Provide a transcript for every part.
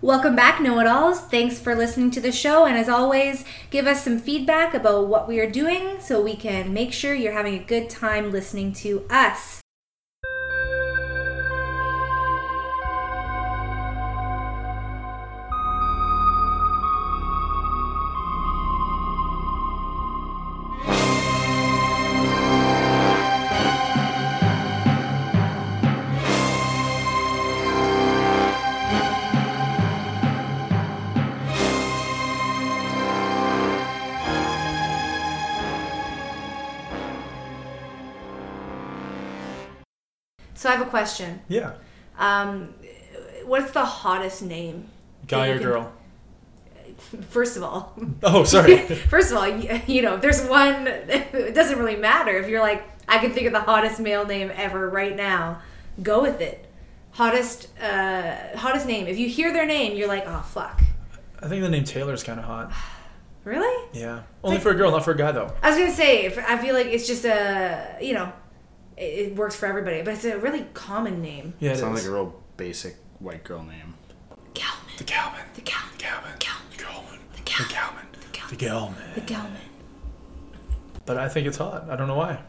Welcome back, Know It Alls. Thanks for listening to the show. And as always, give us some feedback about what we are doing so we can make sure you're having a good time listening to us. So I have a question. Yeah. Um, what's the hottest name? Guy or can- girl? First of all, Oh, sorry. first of all, you, you know, there's one, it doesn't really matter. If you're like, I can think of the hottest male name ever right now, go with it. Hottest, uh, hottest name. If you hear their name, you're like, oh fuck, I think the name Taylor's kind of hot. really? Yeah. Only for a girl, not for a guy, though. I was gonna say, I feel like it's just a, you know, it, it works for everybody, but it's a really common name. Yeah, it Sounds is. like a real basic white girl name. Gelman. the Calvin. The Gelman. The Calvin. Gelman. The Calvin. The The Gelman. Calvin. The The Gelman. Gelman. The Gelman. But I think it's hot. I don't know why.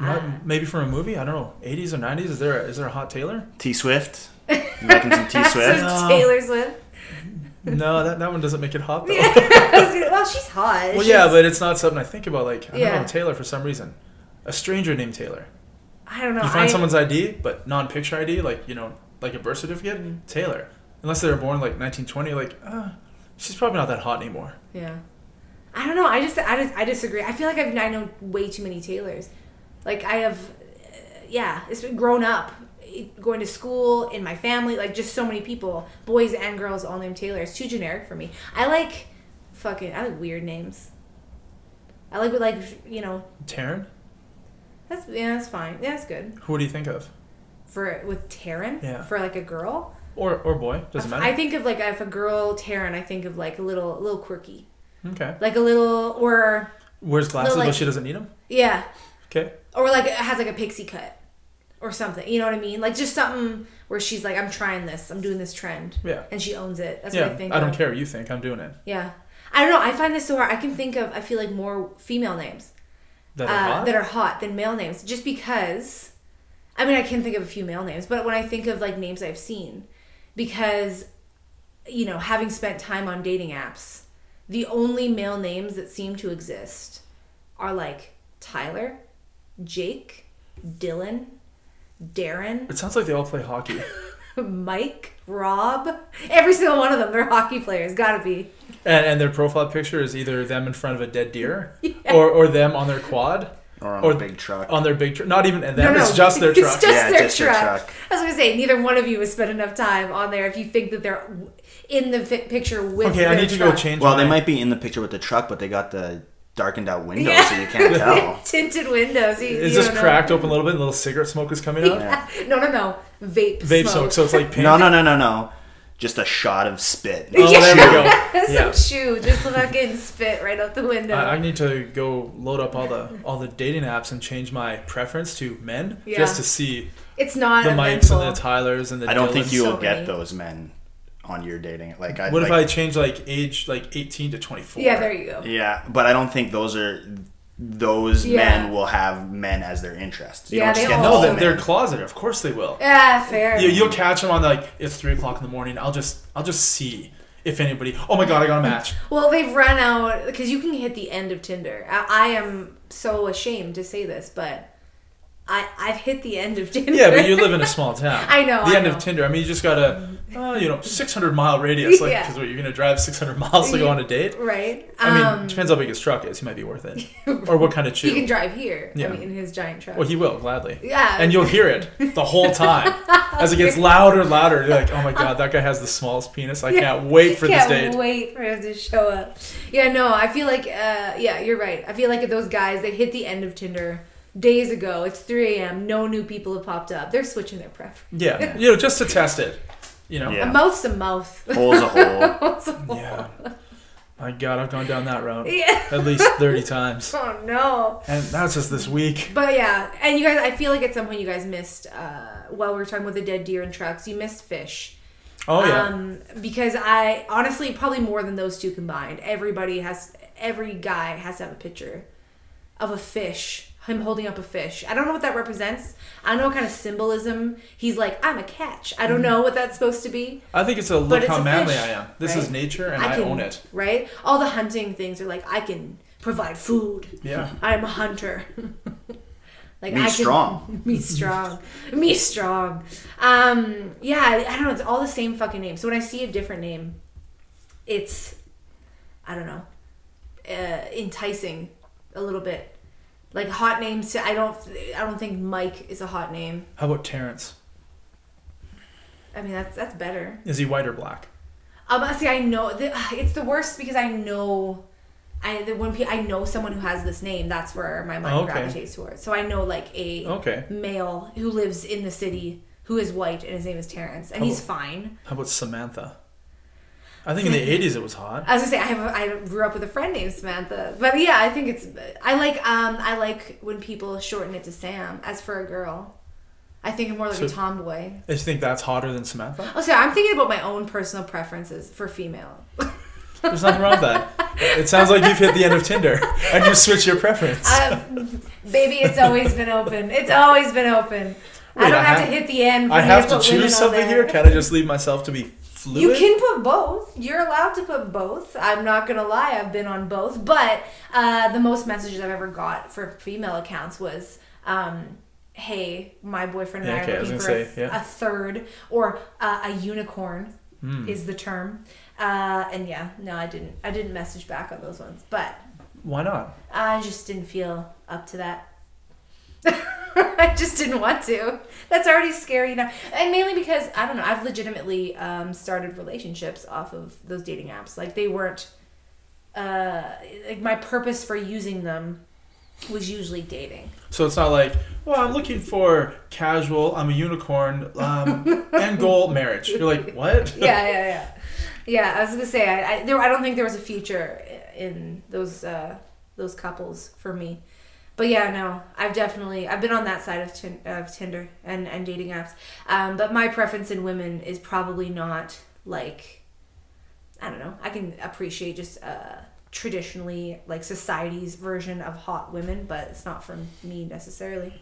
Not- Ah. maybe from a movie. I don't know. 80s or 90s. Is there a, is there a hot Taylor? T Swift. You liking some T Swift? So Taylor Swift. no, that, that one doesn't make it hot though. well, she's hot. well, She's- yeah, but it's not something I think about. Like I don't Yeah. know Taylor for some reason. A stranger named Taylor. I don't know. You find I, someone's ID, but non-picture ID, like you know, like a birth certificate, Mm-hmm. Taylor. Unless they were born like 1920, like uh, she's probably not that hot anymore. Yeah. I don't know. I just, I just, I disagree. I feel like I've, I know way too many Taylors. Like I have, uh, yeah, it's been grown up, going to school in my family, like just so many people, boys and girls, all named Taylor. It's too generic for me. I like, fucking, I like weird names. I like, like you know, Taryn, that's yeah, that's fine. Yeah, that's good who do you think of? for with Taryn. Yeah. For like a girl. Or or boy? Doesn't matter. I think of like if a girl Taryn, I think of like a little, a little quirky, okay. like a little, or Wears glasses, like- but she doesn't need them. yeah, Okay. or like has like a pixie cut or something. You know what I mean? Like just something where she's like, I'm trying this, I'm doing this trend, Yeah. and she owns it. That's yeah. what I think. I don't of. care what you think. I'm doing it. Yeah, I don't know. I find this so hard. I can think of I feel like more female names That are uh, hot. that are hot than male names, just because. I mean, I can think of a few male names, but when I think of like names I've seen, because you know, having spent time on dating apps, the only male names that seem to exist are like Tyler, Jake, Dylan, Darren, it sounds like they all play hockey. Mike, Rob. Every single one of them, they're hockey players. Gotta be. and, and their profile picture is either them in front of a dead deer, or, or them on their quad, Or on Or a big truck. on their big truck. Not even and them. It's just their truck. It's just Yeah, their just their truck. truck. I was gonna say neither one of you has spent enough time on there if you think that they're in the fi- picture with. okay, I their need to go change. well, my, they might be in the picture with the truck, but they got the darkened out windows, Yeah. so you can't tell. tinted windows. You, It's you just don't know. cracked open a little bit, and a little cigarette smoke is coming out. Yeah. No, no, no. Vape. Vape smoke. smoke, so it's like pink. No, no, no, no, no. Just a shot of spit. Oh, there we go. Some Yeah. shoe, just fucking spit right out the window. I, I need to go load up all the all the dating apps and change my preference to men Yeah. just to see it's not the Mikes eventful. and the Tylers and the. I don't think Dylans. you will So get many. those men on your dating. Like, I, What if I like, change like age like eighteen to twenty four? Yeah, there you go. Yeah, but I don't think those are those Yeah. men will have men as their interest. You Yeah, don't just they get all- No, all they're, they're closeted. Of course they will. Yeah, fair. You, you'll catch them on like it's three o'clock in the morning. I'll just I'll just see if anybody. Oh my god, I got a match. Well, they've run out because you can hit the end of Tinder. I, I am so ashamed to say this, but I I've hit the end of Tinder. Yeah, but you live in a small town. I know, The I end know. of Tinder. I mean, you just got a uh, you know six hundred mile radius. Like, Yeah. because what you're gonna drive six hundred miles to go on a date. right. I mean, um, depends how big his truck is. He might be worth it, or what kind of chew. he can drive here. Yeah. I mean, in his giant truck. Well, he will gladly. Yeah. And you'll hear it the whole time as it gets louder and louder. You're like, oh my god, that guy has the smallest penis. I can't wait for Can't this date. wait for him to show up. Yeah, no, I feel like, uh, yeah, you're right. I feel like those guys, they hit the end of Tinder days ago. It's 3 a.m. No new people have popped up. They're switching their preference. Yeah, you know, just to test it. You know. Yeah. A mouth's a mouth. Hole's a hole. Mouth's a hole. Yeah. My God, I've gone down that route Yeah. at least thirty times, Oh no. and that's just this week. But yeah, and you guys, I feel like at some point you guys missed, uh, while we were talking about the dead deer and trucks, you missed fish. Oh, yeah. Um, because I honestly probably more than those two combined. Everybody has every guy has to have a picture of a fish. Him holding up a fish. I don't know what that represents. I don't know what kind of symbolism. He's like, I'm a catch. I Mm. don't know what that's supposed to be. I think it's a But look it's how a manly fish, I am. This right? is nature, and I, can, own it. Right? All the hunting things are like, I can provide food. Yeah. I'm a hunter. like Me I can, strong. Me strong. me strong. Um, yeah, I, I don't know. It's all the same fucking name. So when I see a different name, it's I don't know, uh, enticing a little bit. Like hot names. I don't. I don't think Mike is a hot name. How about Terrence? I mean, that's that's better. Is he white or black? Um, see, I know the, it's the worst because I know, I the, when I know someone who has this name, that's where my mind Okay. gravitates towards. So I know like a Okay. male who lives in the city who is white and his name is Terrence and he's Oh. fine. How about Samantha? I think in the '80s it was hot. I was gonna say I have a, I grew up with a friend named Samantha, but yeah, I think it's I like um I like when people shorten it to Sam. As for a girl, I think I'm more like a tomboy. I just think that's hotter than Samantha. Oh, sorry, I'm thinking about my own personal preferences for female. There's nothing wrong with that. It sounds like you've hit the end of Tinder and you switch your preference. Um, baby, it's always been open. It's always been open. I don't I have, have- to hit the end. I have to choose something here. Can I just leave myself to be fluid? You can put both. You're allowed to put both. I'm not gonna lie. I've been on both, but uh, the most messages I've ever got for female accounts was, um, "Hey, my boyfriend and Yeah, I okay, are looking gonna for say, a, yeah. a third or uh, a unicorn." Hmm. Is the term, uh, and yeah, no, I didn't. I didn't message back on those ones, but Why not? I just didn't feel up to that. I just didn't want to. That's already scary enough. And mainly because, I don't know, I've legitimately um, started relationships off of those dating apps. Like, they weren't, uh, like, my purpose for using them was usually dating. So it's not like, well, I'm looking for casual. I'm a unicorn. Um, end goal marriage. You're like, what? Yeah, yeah, yeah. Yeah, I was gonna say, I, I, there, I don't think there was a future in those, uh, those couples for me. But yeah, no, I've definitely I've been on that side of, tin- of Tinder and, and dating apps. Um, but my preference in women is probably not like I don't know. I can appreciate just uh, traditionally like society's version of hot women, but it's not for me necessarily.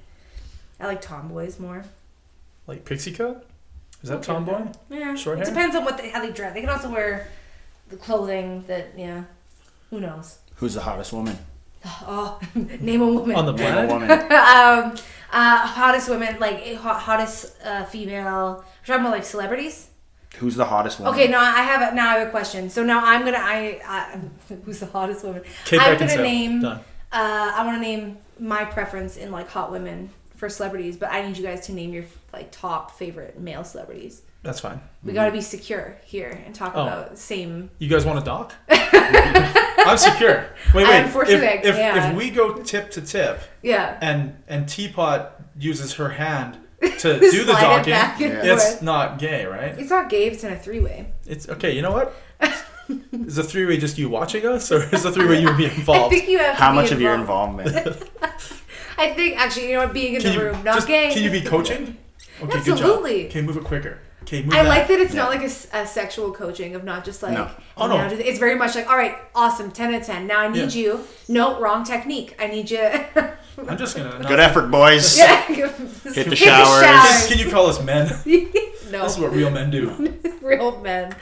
I like tomboys more. Like pixie cut? Is that Okay tomboy? that. Yeah, Short it depends on what they, how they dress. They can also wear the clothing that yeah. Who knows? Who's the hottest woman? Oh, name a woman. On the Name a planet? woman. um, uh, hottest women, like hot, hottest uh, female. We're talking about like celebrities. Who's the hottest woman? Okay, now I have a, now I have a question. So now I'm gonna I, I who's the hottest woman? Kate I'm Beckinsale. gonna name. Done. Uh, I want to name my preference in like hot women for celebrities, but I need you guys to name your like top favorite male celebrities. That's fine. We got to be secure here and talk Oh. about same. You guys want to dock? I'm secure. Wait, wait. Unfortunately, if, if, yeah. if we go tip to tip Yeah. and and Teapot uses her hand to do the Slide it docking, back and Yeah. it's forth. not gay, right? It's not gay. It's in a three way. It's okay. You know what? Is the three way just you watching us, or is the three way you and me I involved? think you have. To How be much of your involvement? I think actually, you know what? Being in Can the you room, not just, gay. Can you be coaching? Okay, Absolutely. good job. Okay, move it quicker. Okay, move I that. like that it's Yeah. not like a sexual coaching of not just like No. Oh, no. now do th- it's very much like all right awesome 10 out of 10 now I need Yeah. you no wrong technique I need you I'm just gonna. Good effort, boys. yeah Hit the Can, showers. can you call us men? no This is what real men do. real men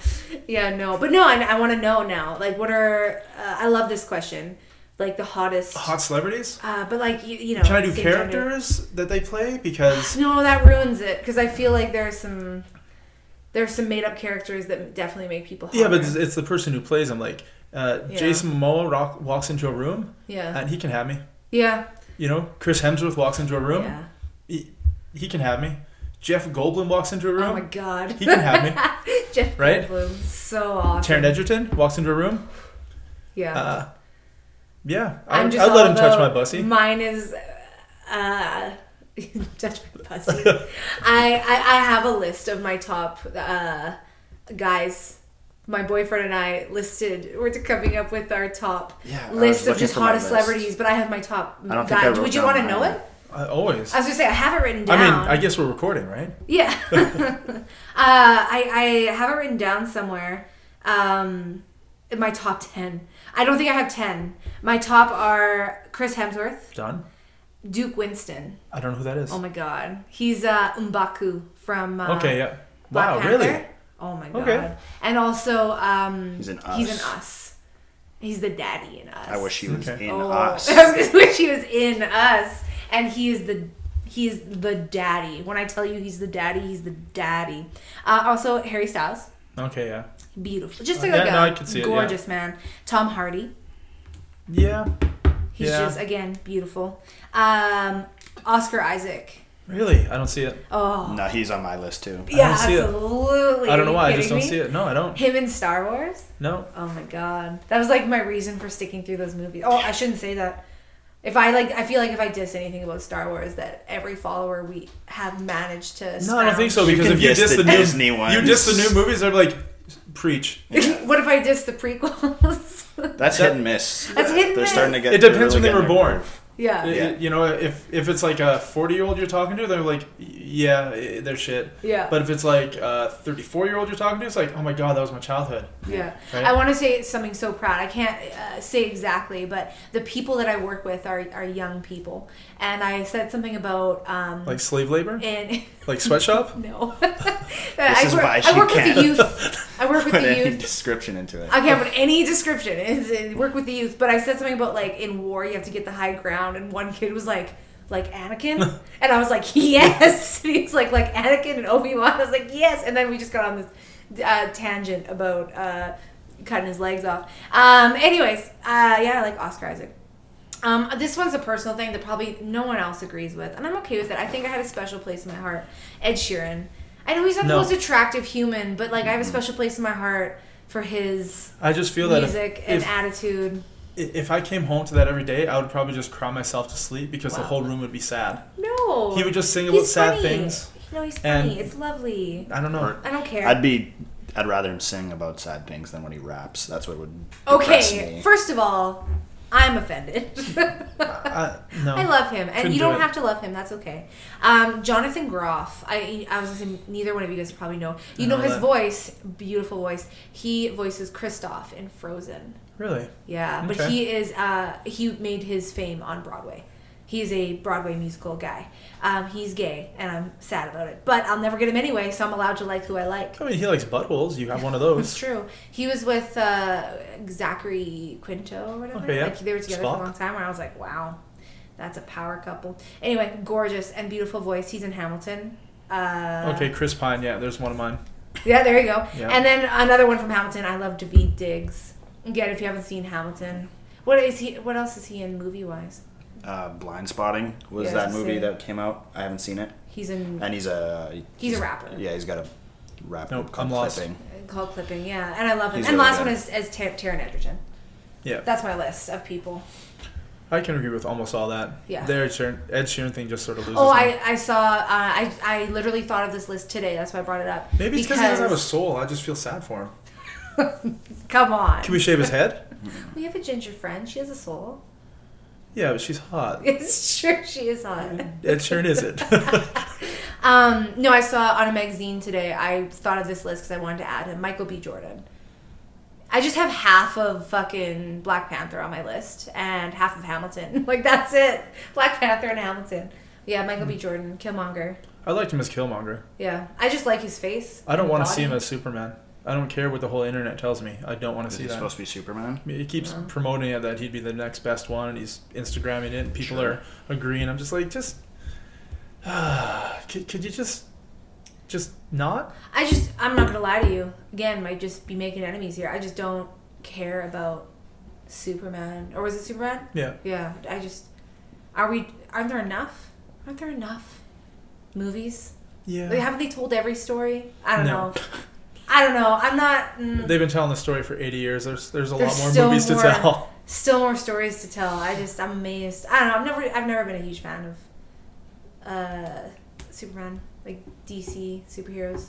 yeah no but no I, I want to know now like what are uh, I love this question like the hottest Hot celebrities? uh, but like you, you know Can I do same gender. characters that they play? Because no that ruins it because I feel like there's some there's some made up characters that definitely make people yeah, but it's, it's the person who plays them. Like uh, Yeah. Jason Momoa rock, walks into a room yeah and he can have me. yeah You know, Chris Hemsworth walks into a room, yeah he, he can have me. Jeff Goldblum walks into a room. oh my god he can have me. Jeff Right? Goldblum, so awesome. Taron Egerton walks into a room, Yeah. uh, yeah, I, I'd let him touch my bussy. Mine is uh touch my pussy. I, I I have a list of my top uh guys. My boyfriend and I listed. We're coming up with our top Yeah, list of looking just hottest list. celebrities, but I have my top I don't guys. Would you want to know it? I, always. I was gonna say I have it written down. I mean, I guess we're recording, right? Yeah. uh, I, I have it written down somewhere. Um, in my top 10. I don't think I have 10. My top are Chris Hemsworth, Done. Duke Winston. I don't know who that is. Oh my god. He's uh, M'Baku from uh, okay, yeah. Black Wow, Panther. really? Oh my god. Okay. And also, um, He's in He's Us. in Us. He's the daddy in Us. I wish he was Okay. in Oh, us. I was wish he was in Us, and he is the he's the daddy. When I tell you he's the daddy, he's the daddy. Uh, also, Harry Styles, Okay, yeah. beautiful, just Uh, like, yeah, a no, I can see it, yeah. gorgeous man. Tom Hardy, Yeah. He's Yeah. just again beautiful. Um, Oscar Isaac. Really? I don't see it. Oh, No, he's on my list too. yeah, don't see it. absolutely. I don't know why. I just don't me? see it. No, I don't. Him in Star Wars. No. Oh my god, that was like my reason for sticking through those movies. Oh, I shouldn't say that. If I like, I feel like if I diss anything about Star Wars, that every follower we have managed to. No, I don't think so because can if you diss diss the the, new Disney you ones. diss the new movies, they're like, preach. what if I diss the prequels? That's That- hit and miss. That's hit and They're starting to get. It depends they're when they were born. yeah, It- yeah, you know, if if it's like a forty year old you're talking to, they're like, yeah, eh, they're shit. yeah. But if it's like a thirty four year old you're talking to, it's like, oh my god, that was my childhood. yeah. Right? I want to say something so proud. I can't uh, say exactly, but the people that I work with are are young people, and I said something about um Like slave labor, in like sweatshop. no. This I is work, why I she work with the youth. I work with Put the any youth. description into it. I can't put any description. It's, it, work with the youth. But I said something about like in war you have to get the high ground, and one kid was like, like Anakin, and I was like, yes. And he's like, like Anakin and Obi Wan. I was like, yes. And then we just got on this uh, tangent about uh, cutting his legs off. Um. Anyways, uh, yeah, I like Oscar Isaac. Um, this one's a personal thing that probably no one else agrees with, and I'm okay with it. I think I had a special place in my heart. Ed Sheeran. I know he's not No. the most attractive human, but like I have a special place in my heart for his I just feel that if, music and if, attitude. if I came home to that every day, I would probably just cry myself to sleep because the Wow. whole room would be sad. No, He would just sing about He's sad funny. things. No, he's and- funny. It's lovely. I don't know. I don't care. I'd be. I'd rather him sing about sad things than when he raps. That's what would. depress okay, me. first of all, I'm offended. I, no. I love him, and you do don't have to love him. That's okay. Um, Jonathan Groff. I I was say neither one of you guys probably know. You know, know his that. voice, beautiful voice. He voices Kristoff in Frozen. Really? Yeah, but he is uh, he made his fame on Broadway. He's a Broadway musical guy. Um, he's gay, and I'm sad about it. But I'll never get him anyway, so I'm allowed to like who I like. I mean, he likes buttholes. You have one of those. It's true. He was with uh, Zachary Quinto or whatever. Okay, yeah. Like they were together for a long time. Where I was like, wow, that's a power couple. Anyway, gorgeous and beautiful voice. He's in Hamilton. Uh, Okay, Chris Pine. Yeah, there's one of mine. Yeah, there you go. Yeah. And then another one from Hamilton. I love Daveed Diggs. Again, if you haven't seen Hamilton, what is he? What else is he in movie wise? Uh, Blind Spotting was Yeah, that movie that came out. I haven't seen it, He's in and he's a. He's a rapper. Yeah, he's got a rap Nope, called I'm lost. Clipping. called Clipping. Yeah, and I love him. He's and really last good. one is as Tar- Taron Egerton. Yeah, That's my list of people. I can agree with almost all that. Yeah. The Ed Sheeran, Ed Sheeran thing just sort of loses. Oh, me. I, I saw. Uh, I I literally thought of this list today. That's why I brought it up. Maybe it's because he doesn't have a soul. I just feel sad for him. Come on. Can we shave his head? We have a ginger friend. She has a soul. Yeah, but she's hot. It's true. She is hot. Ed Sheeran isn't. Um, no, I saw on a magazine today. I thought of this list because I wanted to add him. Michael B. Jordan. I just have half of fucking Black Panther on my list and half of Hamilton. Like that's it. Black Panther and Hamilton. Yeah, Michael B. Jordan, Killmonger. I liked him as Killmonger. Yeah, I just like his face. I don't want to see him as Superman. I don't care what the whole internet tells me. I don't want to Is see he that. supposed to be Superman? I mean, He keeps Yeah. promoting it that he'd be the next best one, and he's Instagramming it, and people Sure. are agreeing. I'm just like, just could, could you just, just not? I just, I'm not gonna lie to you. Again, might just be making enemies here. I just don't care about Superman. Or was it Superman? Yeah. Yeah, I just, are we? Aren't there enough? Aren't there enough movies? Yeah. Like, haven't they told every story? I don't No. know. I don't know. I'm not. Mm, They've been telling the story for 80 years. There's there's a There's lot more movies more. to tell. still more stories to tell. I just, I'm amazed. I don't know. I've never, I've never been a huge fan of uh, Superman, like DC superheroes.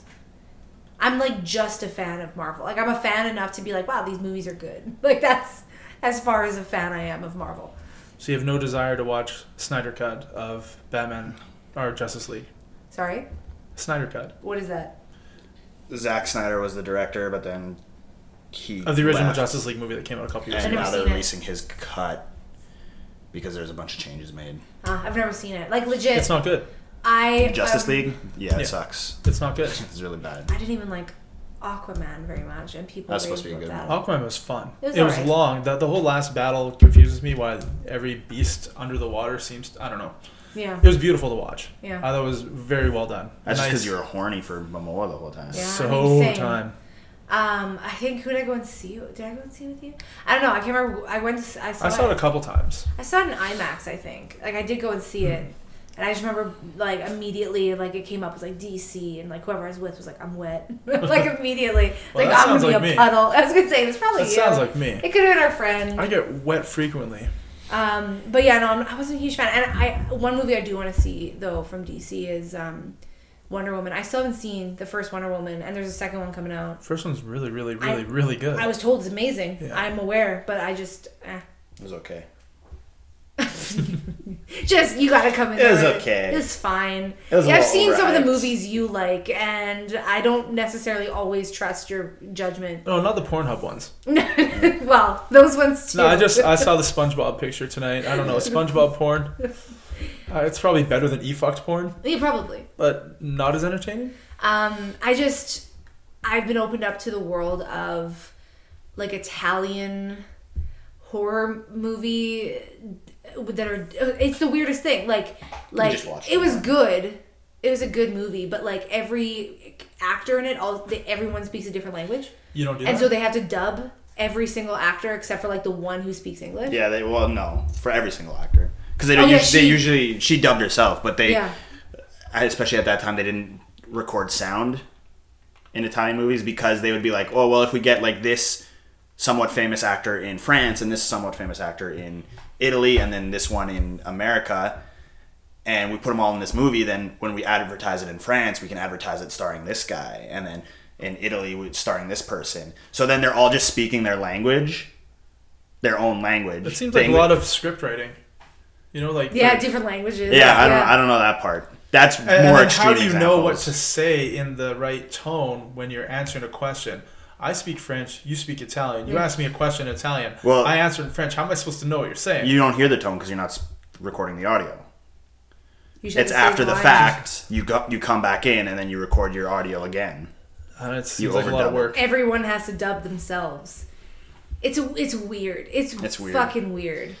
I'm like just a fan of Marvel. Like I'm a fan enough to be like, wow, these movies are good. Like that's as far as a fan I am of Marvel. So you have no desire to watch Snyder cut of Batman or Justice League. Sorry, Snyder cut what is that? Zack Snyder was the director, but then he of the original left, Justice League movie that came out a couple years and ago. never now they're seen it. releasing his cut because there's a bunch of changes made. Uh, I've never seen it. Like legit, It's not good. I Justice um, League, yeah, it Yeah. sucks. It's not good. It's really bad. I didn't even like Aquaman very much, and people. That's supposed to be a good that. Aquaman was fun. It was It was alright. long. The, the whole last battle confuses me. Why every beast under the water seems I don't know. Yeah, It was beautiful to watch. yeah. I thought it was very well done. That's just because you were horny for Momoa the whole time. Yeah. so same. time. Um, I think who did I go and see? Did I go and see with you? I don't know. I can't remember. I went. To, I saw. I saw it. it a couple times. I saw it in IMAX. I think. Like I did go and see it, and I just remember like immediately like it came up as like DC, and like whoever I was with was like I'm wet, like immediately. Well, like that I'm gonna like be a me. puddle. I was gonna say it was probably That you. sounds like me. it could have been our friend. I get wet frequently. Um, but yeah, no, I'm, I wasn't a huge fan. And I one movie I do want to see though from DC is um, Wonder Woman. I still haven't seen the first Wonder Woman, and there's a second one coming out. First one's really, really, I- really, really good. I was told it's amazing. Yeah. I'm aware, but I just, eh. It was okay. just you gotta come in. It was okay. It's fine. It was yeah, I've little seen some of the movies you like, and I don't necessarily always trust your judgment. no, not the Pornhub ones. well, those ones too. No, I just I saw the SpongeBob picture tonight. I don't know SpongeBob porn. Uh, it's probably better than e fucked porn, yeah, probably. but not as entertaining. Um, I just I've been opened up to the world of like Italian horror movie that are it's the weirdest thing. Like like just it was one. good. It was a good movie, but like every actor in it, all they, everyone speaks a different language, You don't do and that. so they have to dub every single actor except for like the one who speaks English. Yeah, they well no for every single actor because they don't. Oh, yeah, us- they usually she dubbed herself, but they Yeah. especially at that time they didn't record sound in Italian movies because they would be like, oh well, if we get like this somewhat famous actor in France and this somewhat famous actor in Italy and then this one in America. And we put them all in this movie. Then, when we advertise it in France, we can advertise it starring this guy, and then in Italy, we starring this person. So then they're all just speaking their language, their own language. It seems The like a lot of script writing. You know, like Yeah, for- different languages. Yeah, I don't. I don't know that part. That's And, more and then extreme. how do you know what to say in the right tone when you're answering a question? I speak French. You speak Italian. You Yeah. ask me a question in Italian. Well- I answer in French. How am I supposed to know what you're saying? You don't hear the tone because you're not s- recording the audio. You should It's have after the saved fact. You go, you come back in and then you record your audio again. Uh, and it You seems like a lot of it. work. everyone has to dub themselves. It's it's weird. It's, It's weird. fucking weird.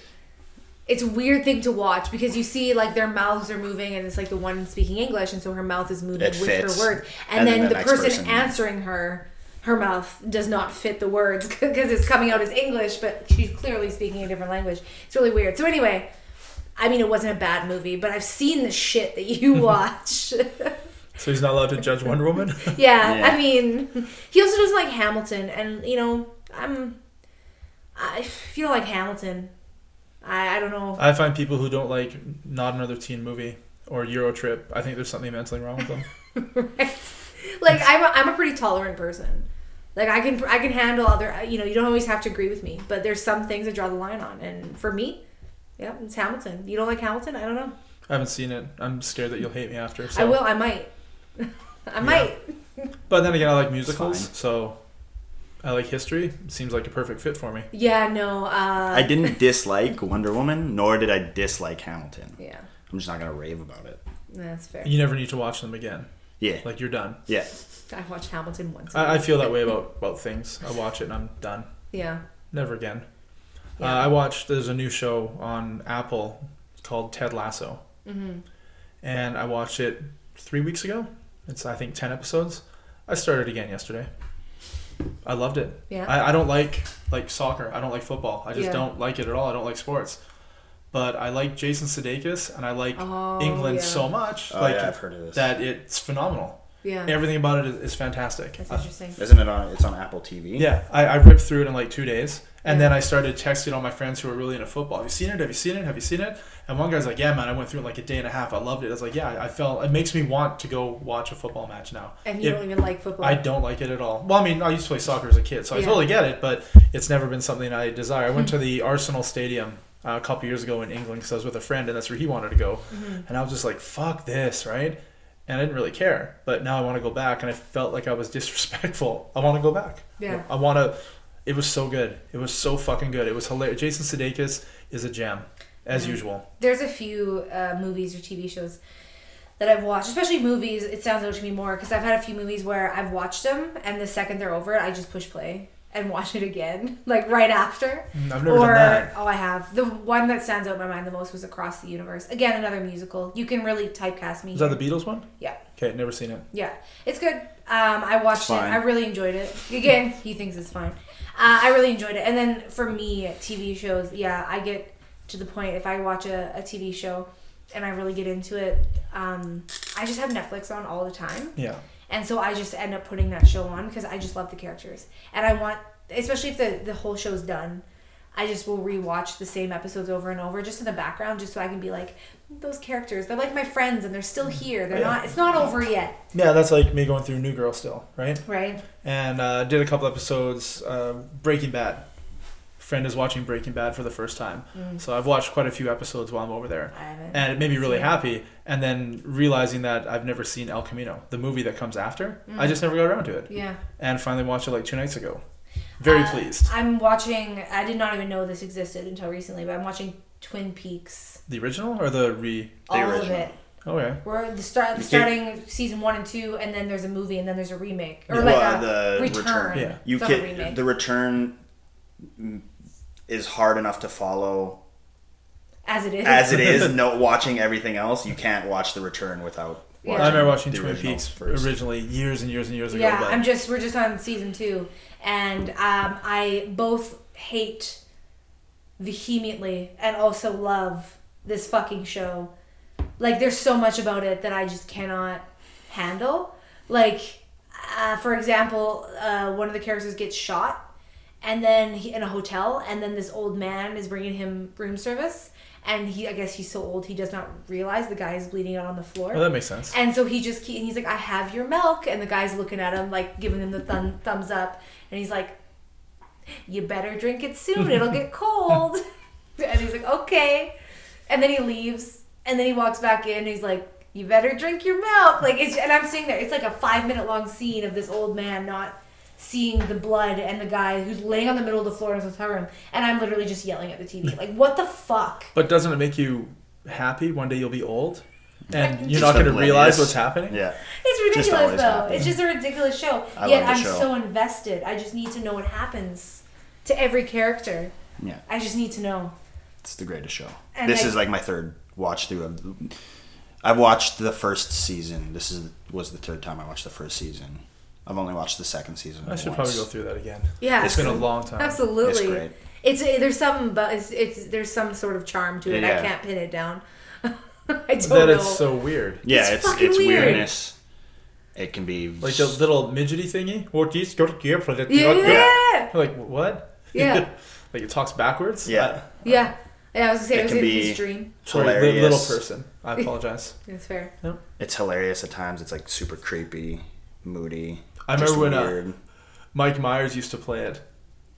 It's a weird thing to watch because you see like their mouths are moving and it's like the one speaking English and so her mouth is moving It with fits. her words and, And then then, the the next person, person- answering her her mouth does not fit the words because it's coming out as English but she's clearly speaking a different language. It's really weird. So anyway, I mean it wasn't a bad movie but I've seen the shit that you watch. So he's not allowed to judge Wonder Woman. Yeah, Yeah. I mean, he also doesn't like Hamilton, and you know, I'm. I feel like Hamilton. I, I don't know. I find people who don't like not another teen movie or Euro Trip. I think there's something mentally wrong with them. Like I'm a, I'm a pretty tolerant person. Like I can I can handle other. You know, you don't always have to agree with me, but there's some things I draw the line on, and for me, yeah, it's Hamilton. You don't like Hamilton? I don't know. I haven't seen it. I'm scared that you'll hate me after. So. I will. I might. I might. But then again, I like musicals, so I like history. It seems like a perfect fit for me. Yeah. No. Uh, I didn't dislike Wonder Woman, nor did I dislike Hamilton. Yeah. I'm just not gonna rave about it. That's fair. You never need to watch them again. Yeah, Like you're done. yeah. I watched Hamilton once. I, I feel that way about about things. I watch it and I'm done. yeah. Never again. Yeah. Uh, I watched. There's a new show on Apple called Ted Lasso, Mm-hmm. and I watched it three weeks ago. It's I think ten episodes. I started again yesterday. I loved it. Yeah. I, I don't like like soccer. I don't like football. I just Yeah. don't like it at all. I don't like sports. But I like Jason Sudeikis and I like Oh, England yeah. so much Oh like yeah, I've heard of this. that it's phenomenal. Yeah. Everything about it is, is fantastic. That's Uh, interesting. Isn't it on? It's on Apple TV. yeah, I, I ripped through it in like two days, and Yeah. then I started texting all my friends who are really into football. Have you seen it? Have you seen it? Have you seen it? And one guy's like, "Yeah, man, I went through it in like a day and a half. I loved it." I was like, "Yeah, I I felt it makes me want to go watch a football match now." And you It- don't even like football. I don't like it at all. Well, I mean, I used to play soccer as a kid, so I Yeah. totally get it, but it's never been something I desire. I went to the Arsenal Stadium uh, a couple years ago in England because I was with a friend and that's where he wanted to go, Mm-hmm. and I was just like, "Fuck this," right? And I didn't really care, but now I want to go back, and I felt like I was disrespectful. I want to go back. Yeah. I want to. It was so good. It was so fucking good. It was hilarious. Jason Sudeikis is a gem, as Yeah. usual. There's a few uh, movies or TV shows that I've watched, especially movies. It sounds out to me more because I've had a few movies where I've watched them, and the second they're over, I just push play and watch it again, like right after. Mm, I've never or done that. oh, I have. The one that stands out in my mind the most was Across the Universe. Again, another musical. You can really typecast me. Is that the Beatles one? Yeah. Okay, never seen it. Yeah, it's good. Um, I watched it. I really enjoyed it. Again, he thinks it's fine. Uh, I really enjoyed it. And then for me, TV shows, yeah, I get to the point if I watch a, a TV show and I really get into it, um, I just have Netflix on all the time. Yeah. And so I just end up putting that show on because I just love the characters. And I want, especially if the, the whole show's done, I just will rewatch the same episodes over and over just in the background just so I can be like, those characters, they're like my friends and they're still here. They're Yeah. not, it's not over yet. Yeah, that's like me going through New Girl still, right? Right? And uh, did a couple episodes. Uh, Breaking Bad. Friend is watching Breaking Bad for the first time, Mm. so I've watched quite a few episodes while I'm over there, I and it made me really happy. And then realizing that I've never seen El Camino, the movie that comes after, I just never got around to it, Yeah. and finally watched it like two nights ago. Very Uh, pleased. I'm watching. I did not even know this existed until recently, but I'm watching Twin Peaks. The original or the re? all of original. it. Oh yeah. We're the start You starting season one and two, and then there's a movie, and then there's a remake or Yeah. like Well, a the return. return. Yeah. You It's not a can remake. the return mm, is hard enough to follow as it is. as it is. No, watching everything else, you can't watch the return without. Yeah. Watching I remember watching the Twin original Peaks first. originally years and years and years ago. yeah, but I'm just we're just on season two, and um, I both hate vehemently and also love this fucking show. Like, there's so much about it that I just cannot handle. Like, uh, for example, uh, one of the characters gets shot, and then he, in a hotel, and then this old man is bringing him room service, and he, I guess he's so old he does not realize the guy is bleeding out on the floor. well, that makes sense. And so he just keep, and he's like, I have your milk, and the guy's looking at him like giving him the thumb thumbs up, and he's like, You better drink it soon, it'll get cold. and he's like, Okay, and then he leaves, and then he walks back in, and he's like, You better drink your milk, like it's, and I'm sitting there, it's like a five minute long scene of this old man not seeing the blood and the guy who's laying on the middle of the floor in his hotel room, and I'm literally just yelling at the TV, like, What the fuck? But doesn't it make you happy one day you'll be old and Like, you're not going to realize what's happening? Yeah, It's ridiculous though. happens. It's just a ridiculous show. I Yet love the I'm show. so invested. I just need to know what happens to every character. yeah. I just need to know. It's the greatest show. And this I- is like my third watch through of. I've watched the first season. This is was the third time I watched the first season. I've only watched the second season. I should once. probably go through that again. Yeah, It's been a long time. Absolutely. It's great. It's there's some but it's, it's there's some sort of charm to it. I can't pin it down. I don't That know. it's so weird. Yeah, It's it's it's, weird. weirdness. It can be Like the little midgety thingy. What do you go to gear for that? yeah. Like what? Yeah. like it talks backwards. Yeah. Yeah. Yeah, I was gonna say It it, was can in be- his dream. Sorry, li- Hilarious. little person. I apologize. That's fair. It's hilarious at times. It's like super creepy, moody. I just remember when uh. Mike Myers used to play it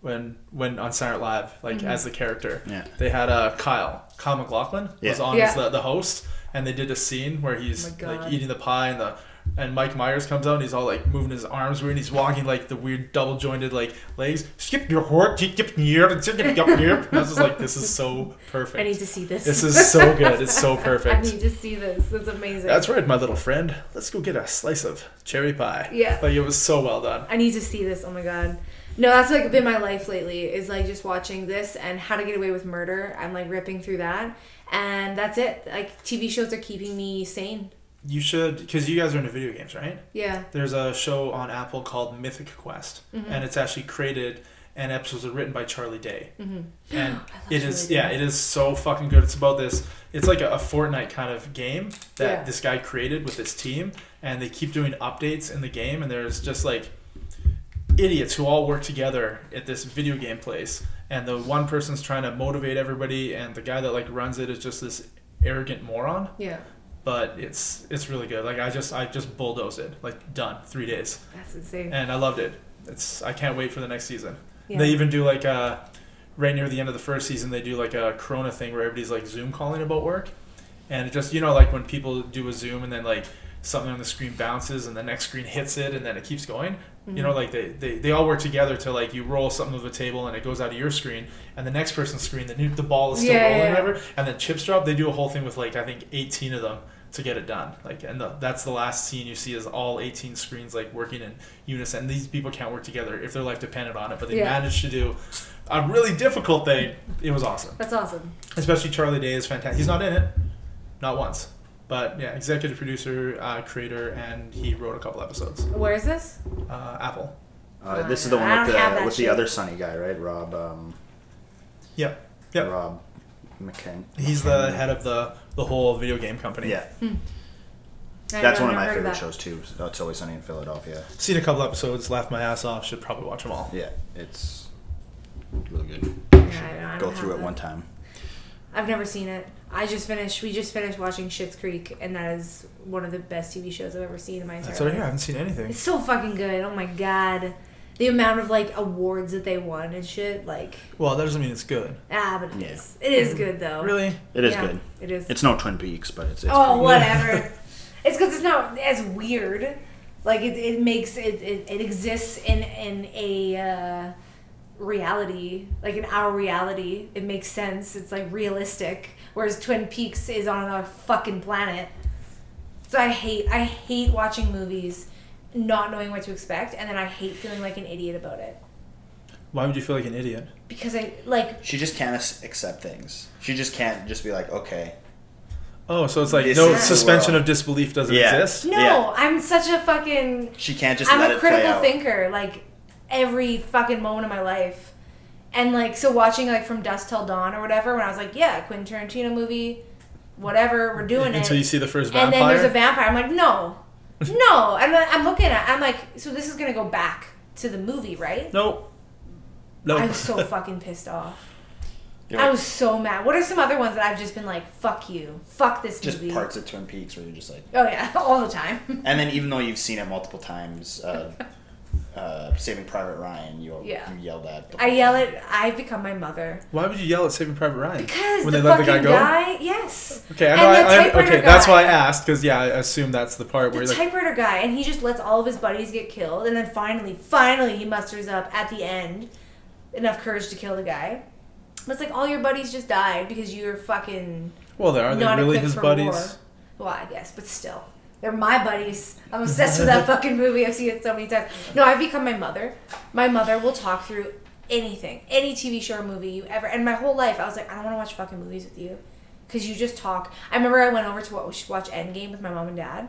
when when on Saturday Night Live, like Mm-hmm. as the character. Yeah. They had uh, Kyle. Kyle MacLachlan was on Yeah. as the, the host, and they did a scene where he's Oh like eating the pie, and the and Mike Myers comes out, and he's all like moving his arms weird, and he's walking like the weird double jointed like legs. Skip your heart, skip your And I was just like, this is so perfect. I need to see this. This is so good. It's so perfect. I need to see this. That's amazing. That's right, my little friend. Let's go get a slice of cherry pie. Yeah. Like it was so well done. I need to see this. Oh my god. No, that's like been my life lately. Is like just watching this and How to Get Away with Murder. I'm like ripping through that, and that's it. Like TV shows are keeping me sane. You should, because you guys are into video games, right? Yeah. There's a show on Apple called Mythic Quest, Mm-hmm. and it's actually created and episodes are written by Charlie Day. Mm-hmm. And it is, Charlie yeah, Day. it is so fucking good. It's about this. It's like a, a Fortnite kind of game that Yeah. this guy created with his team, and they keep doing updates in the game, and there's just like idiots who all work together at this video game place and the one person's trying to motivate everybody and the guy that like runs it is just this arrogant moron Yeah. But it's it's really good. Like i just i just bulldozed it. Like done. Three days. That's insane. and i loved it. It's i can't wait for the next season. Yeah. they even do like uh right near the end of the first season, they do like a Corona thing where everybody's like Zoom calling about work, and it just you know like when people do a Zoom and then like something on the screen bounces and the next screen hits it and then it keeps going. You Mm-hmm. know, like they, they, they all work together to like you roll something to the table and it goes out of your screen and the next person's screen the new the ball is still Yeah, rolling yeah, whatever and then chips drop. They do a whole thing with like I think eighteen of them to get it done. Like and the, that's the last scene you see is all eighteen screens like working in unison. These people can't work together if their life depended on it, but they Yeah. managed to do a really difficult thing. It was awesome. That's awesome. Especially Charlie Day is fantastic. He's not in it, not once. But yeah, executive producer, uh, creator, and he wrote a couple episodes. Where is this? Uh, Apple. Uh, this is the one don't with the with shit. the other Sunny guy, right? Rob. Um, Yep. Yep. Rob McKen. He's the head of the the whole video game company. Yeah, I that's one of my favorite that. shows too. So It's always sunny in Philadelphia. Seen a couple episodes, laughed my ass off. Should probably watch them all. Yeah, it's really good. Yeah, I don't- I Go don't through have it that. one time. I've never seen it. I just finished. We just finished watching Schitt's Creek, and that is one of the best TV shows I've ever seen in my entire That's what I life. hear. I haven't seen anything. It's so fucking good. Oh my god, the amount of like awards that they won and shit. Like Well, that doesn't mean it's good. ah, but it is. Yeah. It is good though. Really? It is Yeah, good. It is. It's no Twin Peaks, but it's. it's oh, pretty whatever. it's because it's not as weird. Like it, it makes it, it, it exists in in a uh, reality, like in our reality. It makes sense. It's like realistic. Whereas Twin Peaks is on another fucking planet. So I hate I hate watching movies, not knowing what to expect, and then I hate feeling like an idiot about it Why would you feel like an idiot? because I like She just can't accept things. She just can't just be like, okay. Oh, so it's like This no suspension of disbelief doesn't Yeah. exist. no. Yeah. I'm such a fucking She can't just I'm let a it play critical out. thinker, like every fucking moment of my life. And like so watching like from dusk till dawn or whatever, when I was like, yeah, Quentin Tarantino movie, whatever, we're doing Until it. you see the first vampire. and then there's a vampire. I'm like, no, no. And then I'm looking at, I'm like, so this is gonna go back to the movie, right? Nope. No. I was so fucking pissed off. You're I was so mad. What are some other ones that I've just been like, fuck you, fuck this just movie? parts of Twin Peaks where you're just like. Oh yeah, all the time. And then even though you've seen it multiple times, uh, uh, Saving Private Ryan, you, Yeah. you yelled at. I yell time. at. I've become my mother Why would you yell at Saving Private Ryan? because when the they let the guy go. yes. Okay, I know. I, I, typewriter okay, that's why I asked because yeah, I assume that's the part where the you're like, typewriter guy, and he just lets all of his buddies get killed, and then finally, finally, he musters up at the end enough courage to kill the guy. But it's like all your buddies just died because you're fucking well, there are they not really equipped his buddies? war. Well, I guess, but still, they're my buddies. I'm obsessed with that fucking movie. I've seen it so many times. No, I've become my mother. My mother will talk through anything, any TV show or movie you ever. And my whole life, I was like, I don't want to watch fucking movies with you, because you just talk. I remember I went over to watch, Endgame with my mom and dad,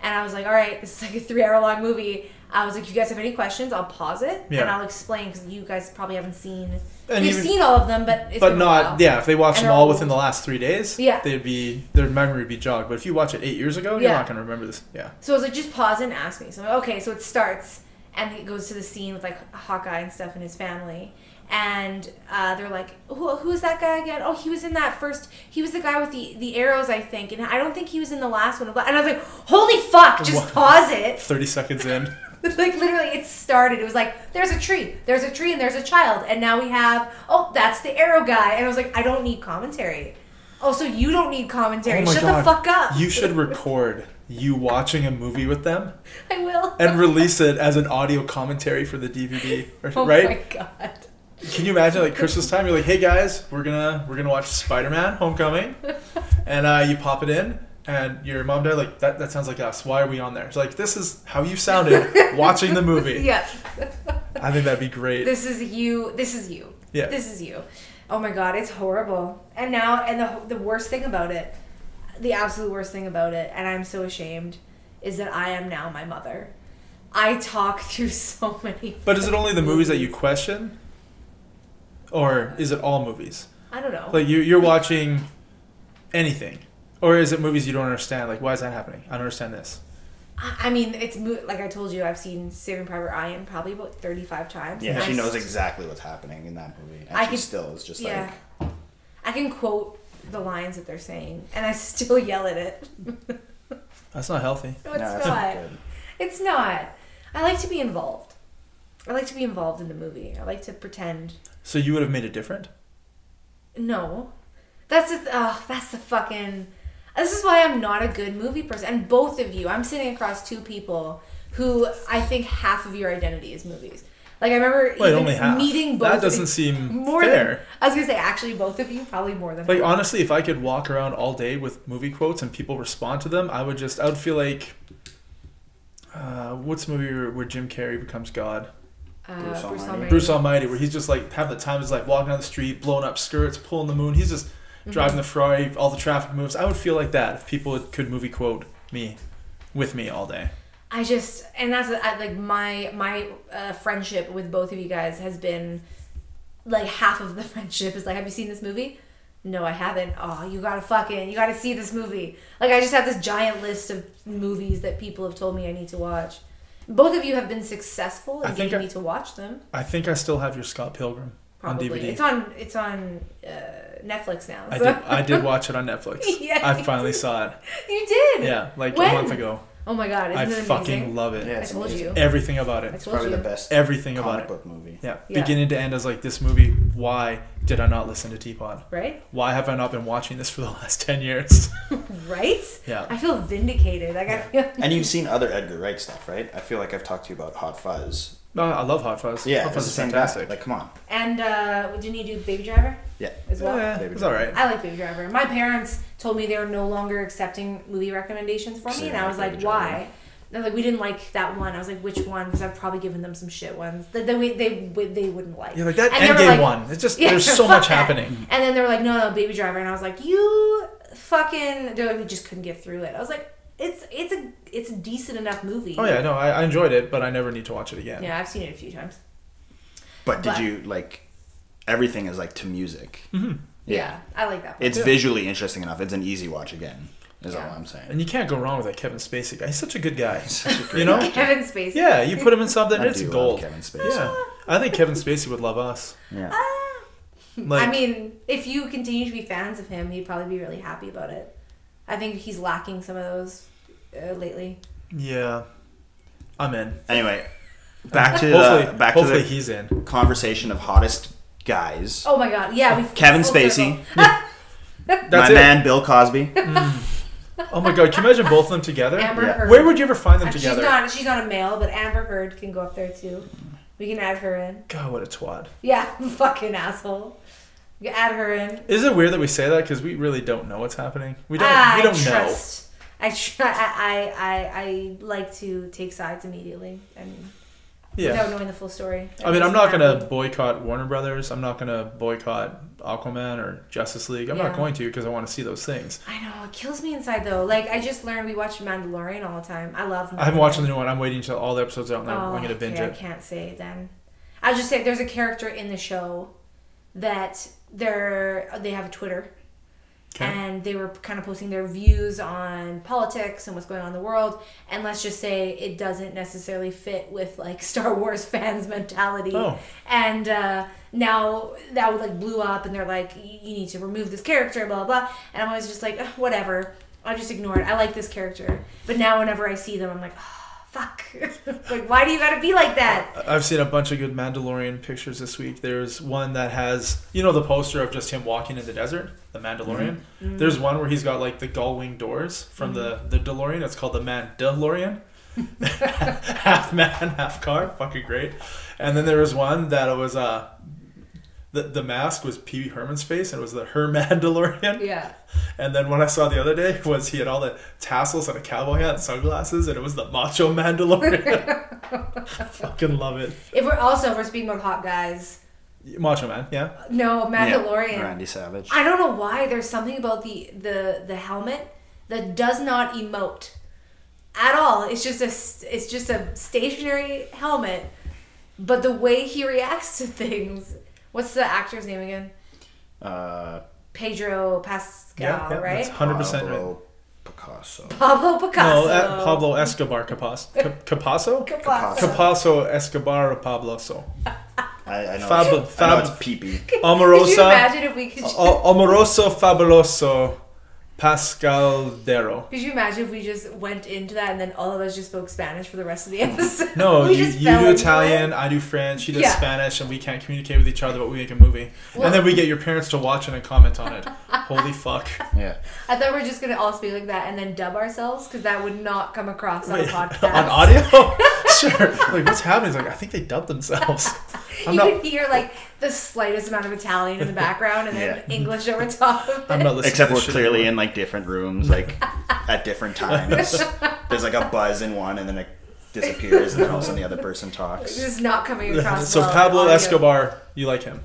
and I was like, all right, this is like a three hour long movie. I was like, if you guys have any questions, I'll pause it and I'll explain because you guys probably haven't seen. And You've even- seen all of them, but it's but been a while. not yeah. If they watched And them all old. within the last three days, Yeah. they'd be their memory would be jogged. But if you watch it eight years ago, you're not gonna remember this. Yeah. So I was like, just pause and ask me. So I'm like, okay, so it starts, and it goes to the scene with like Hawkeye and stuff and his family, and uh, they're like, Who, who's that guy again? Oh, he was in that first. He was the guy with the the arrows, I think, and I don't think he was in the last one. And I was like, holy fuck, just What? pause it. Thirty seconds in. like literally, it started. It was like, there's a tree, there's a tree, and there's a child, and now we have. Oh, that's the arrow guy, and I was like, I don't need commentary. Also, you don't need commentary. Oh Shut God. the fuck up. You should record you watching a movie with them I will. and release it as an audio commentary for the DVD, Oh right? my god. Can you imagine like Christmas time? You're like, hey guys, we're gonna we're gonna watch Spider-Man: Homecoming, and uh, you pop it in, and your mom dad like that. That sounds like us. Why are we on there? It's like this is how you sounded watching the movie. Yeah. I think that'd be great. This is you. This is you. Yeah. This is you. Oh my god, it's horrible. And now, and the the worst thing about it, the absolute worst thing about it, and I'm so ashamed, is that I am now my mother. I talk through so many. But is it only the movies that you question, or is it all movies? I don't know. Like you you're watching anything, or is it movies you don't understand? Like why is that happening? I don't understand this. I I mean, it's mo- like I told you, I've seen Saving Private Ryan probably about 35 times. Yeah, and she I knows s- exactly what's happening in that movie, and I she could- still is just Yeah. like, I can quote the lines that they're saying, and I still yell at it. That's not healthy. No, it's "No, that's not. It's not. I like to be involved. I like to be involved in the movie. I like to pretend. So you would have made it different. No, that's the oh, that's the fucking. This is why I'm not a good movie person. And both of you, I'm sitting across two people who I think half of your identity is movies. Like I remember Wait, even only half. meeting both. That doesn't seem more fair. Than, I was gonna say actually both of you probably more than Like half. honestly, if I could walk around all day with movie quotes and people respond to them, I would just I would feel like uh, what's the movie where, where Jim Carrey becomes God? uh, Bruce Bruce Almighty. Almighty. Bruce Almighty, where he's just like having the time of his life, walking down the street, blowing up skirts, pulling the moon. He's just Mm-hmm. driving the Ferrari, all the traffic moves. I would feel like that if people could movie quote me, with me all day. I just and that's I, like my my uh, friendship with both of you guys has been like half of the friendship is like have you seen this movie? No, I haven't. Oh, you gotta fucking you gotta see this movie. Like I just have this giant list of movies that people have told me I need to watch. Both of you have been successful in getting I- me to watch them. I think I still have your Scott Pilgrim Probably on DVD. it's on it's on uh, Netflix now. I did. I did watch it on Netflix. Yeah, I finally saw it. you did. Yeah, like When? a month ago. Oh my god, isn't I it fucking love it. Yeah, I told amazing. you. Everything about I it. told Probably you. the best Everything about comic it. book movie. Yeah. Yeah. beginning to end, I was like, this movie. Why did I not listen to Teapot? Right? Why have I not been watching this for the last ten years? Right? yeah. I feel vindicated. Like I feel And you've seen other Edgar Wright stuff, right? I feel like I've talked to you about Hot Fuzz. No, I love Hot Fuzz. Yeah, Hot Fuzz is fantastic. guy. Like, come on. And uh, didn't you do Baby Driver Yeah. as well? yeah, Baby it's all right. I like Baby Driver. My parents told me they were no longer accepting movie recommendations for me, you and I like was like, Baby Driver. "Why?" They're like, "We didn't like that one." I was like, "Which one?" Because I've probably given them some shit ones that they they, they, they wouldn't like. Yeah, like that And they were Endgame like- one. It's just Yeah, there's so much that. happening. And then they were like, "No, no, Baby Driver," and I was like, "You fucking." They're like, "We just couldn't get through it." I was like, "It's it's a it's a decent enough movie." Oh yeah, no, I, I enjoyed it, but I never need to watch it again. Yeah, I've seen it a few times. But did But- you, like, everything is, like, to music. hmm Yeah, I like that. One. It's Yeah. visually interesting enough. It's an easy watch again, is Yeah. all I'm saying. And you can't go wrong with that Kevin Spacey guy. He's such a good guy. Such a great You know? actor. Kevin Spacey. Yeah, you put him in something, I it's do love gold. Kevin Spacey. Yeah, I think Kevin Spacey would love us. Yeah. Like, I mean, if you continue to be fans of him, he'd probably be really happy about it. I think he's lacking some of those uh, lately. yeah, I'm in. Anyway, back to the back to hopefully the he's in. conversation of hottest guys. Oh my god, yeah, we Kevin full Spacey. circle. That's My it. man, Bill Cosby. Oh my god, can you imagine both of them together? Amber Yeah. Heard. Where would you ever find them Uh, she's together? not she's not a male, but Amber Heard can go up there too. We can add her in. God, what a twat. Yeah, fucking asshole. Can add her in. Is it weird that we say that because we really don't know what's happening? We don't. Ah, we don't I know. I, tr- I, I, I, I like to take sides immediately and Yeah. without knowing the full story. I mean, I'm not gonna boycott Warner Brothers. I'm not gonna boycott Aquaman or Justice League. I'm Yeah. not going to because I want to see those things. I know it kills me inside though. Like I just learned we watch Mandalorian all the time. I love. I haven't watched the new one. I'm waiting until all the episodes are out, and I'm, I'm gonna binge Oh, okay, it. I can't say then. I'll just say there's a character in the show that they're they have a Twitter. Okay. And they were kind of posting their views on politics and what's going on in the world. And let's just say it doesn't necessarily fit with like Star Wars fans' mentality. Oh. And uh, now that would like blew up, and they're like, you need to remove this character, blah blah. blah. And I'm always just like, whatever. I just ignore it. I like this character, but now whenever I see them, I'm like, oh, fuck. like, why do you gotta be like that? I've seen a bunch of good Mandalorian pictures this week. There's one that has, you know, the poster of just him walking in the desert, the Mandalorian. Mm-hmm. There's one where he's got like the gull wing doors from the the DeLorean. It's called the Mandalorian. half man, half car. Fucking great. And then there was one that was uh the, the mask was Pee Wee Herman's face and it was the her Mandalorian. Yeah. And then what I saw the other day was he had all the tassels and a cowboy hat and sunglasses and it was the Macho Mandalorian. Fucking love it. If we're also if we're speaking about hot guys, Macho Man, yeah. no Mandalorian. Yeah, Randy Savage. I don't know why. There's something about the the the helmet that does not emote at all. It's just a, it's just a stationary helmet, but the way he reacts to things. What's the actor's name again? Uh, Pedro Pascal, Yeah, yeah, right? that's 100% right. Pablo Picasso. Pablo Picasso. No, uh, Pablo Escobar Capas- Ca- Capasso? Capasso Escobar Pabloso. I, I know. Fab- it's, I know fab- it's pee-pee. Could you imagine if we could? O- Amoroso Fabuloso Pascaldero. Could you imagine if we just went into that and then all of us just spoke Spanish for the rest of the episode? No, you, you do Italian, it? I do French, she does Yeah. Spanish, and we can't communicate with each other, but we make a movie. Well- and then we get your parents to watch it and comment on it. Holy fuck. Yeah. I thought we were just gonna all speak like that and then dub ourselves because that would not come across on a podcast. on audio? sure. Like, what's happening? He's like, I think they dubbed themselves. I'm you not, could hear like the slightest amount of Italian in the background and then Yeah. English over top of it. I'm not listening Except to we're clearly anymore. in like different rooms, like at different times. There's like a buzz in one, and then it disappears, and then all of a sudden the other person talks. This talks. is not coming across. So well Pablo audio. Escobar, you like him?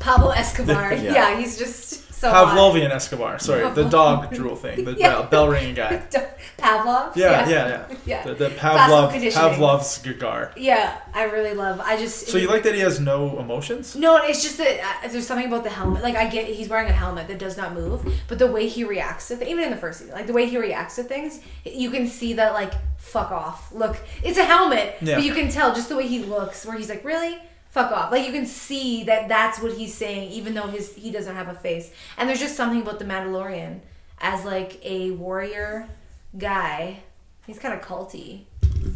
Pablo Escobar. Yeah. yeah. he's just so. Pavlovian Escobar. Sorry, the dog drool thing, the Yeah. bell, bell ringing guy. Pavlov. Yeah, yeah, yeah. Yeah. The, the Pavlov. Pavlov's Gagar. Yeah, I really love. I just. So you like that he has no emotions? No, it's just that uh, there's something about the helmet. Like I get, he's wearing a helmet that does not move, but the way he reacts to things, even in the first season, like the way he reacts to things, you can see that like fuck off. Look, it's a helmet, Yeah. but you can tell just the way he looks, where he's like, really. Fuck off! Like you can see that that's what he's saying, even though his he doesn't have a face. And there's just something about the Mandalorian as like a warrior guy. He's kind of culty,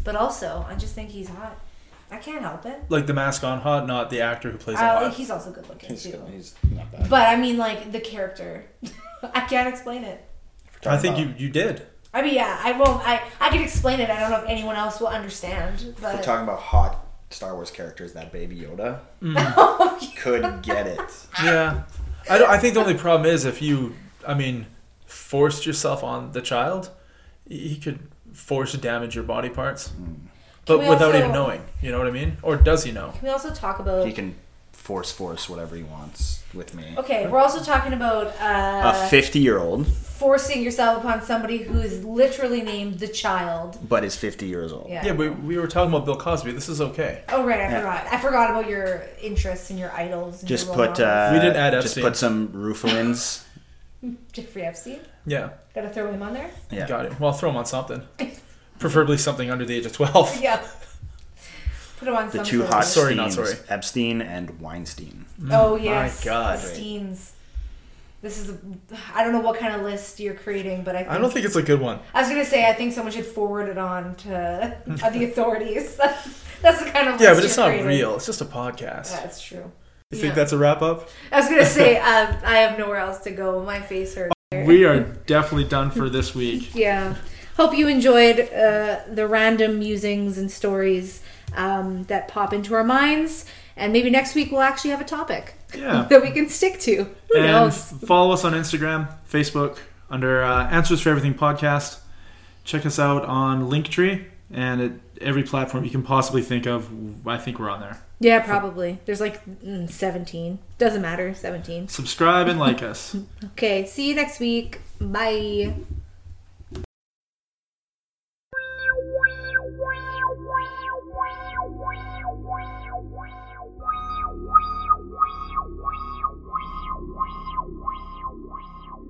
but also I just think he's hot. I can't help it. Like the mask on hot, not the actor who plays Uh, hot. he's also good looking He's, too. he's not bad. But I mean, like the character, I can't explain it. I think you, you did. I mean, yeah, I won't. I I can explain it. I don't know if anyone else will understand. If we're talking about hot Star Wars characters, that Baby Yoda mm. could get it. Yeah. I, don't, I think the only problem is if you, I mean, forced yourself on the child, he could force damage your body parts. Mm. But without also- even knowing. You know what I mean? Or does he know? can we also talk about? He can force force whatever he wants with me. Okay, we're also talking about A uh, 50 year old, forcing yourself upon somebody who is literally named the child. but is 50 years old. Yeah. Yeah, we, we were talking about Bill Cosby. This is okay. Oh right, I Yeah. forgot. I forgot about your interests and your idols. And Just your put uh, We didn't add Epstein. just put some Rufalins. Jeffrey Epstein. Yeah. Gotta throw him on there. Yeah. Got it. Well, throw him on something. Preferably something under the age of 12. Yeah. Put him on The some two sort of- hot Sorry, not Steens, sorry. Epstein and Weinstein. Oh my yes, God. the Steens. This is, a, I don't know what kind of list you're creating, but I think, I don't think it's a good one. I was gonna say I think someone should forward it on to uh, the authorities. That's, that's the kind of Yeah, list but it's you're not creating. real. It's just a podcast. That's true. You think that's a wrap up? I was gonna say um, I have nowhere else to go. My face hurts. We are definitely done for this week. Yeah. Hope you enjoyed uh, the random musings and stories um, that pop into our minds. And maybe next week we'll actually have a topic Yeah. that we can stick to. Who and knows? follow us on Instagram, Facebook under uh, Answers for Everything podcast. Check us out on Linktree and at every platform you can possibly think of. I think we're on there. Yeah, probably. There's like mm, 17. Doesn't matter. 17. Subscribe and like us. Okay, see you next week. Bye.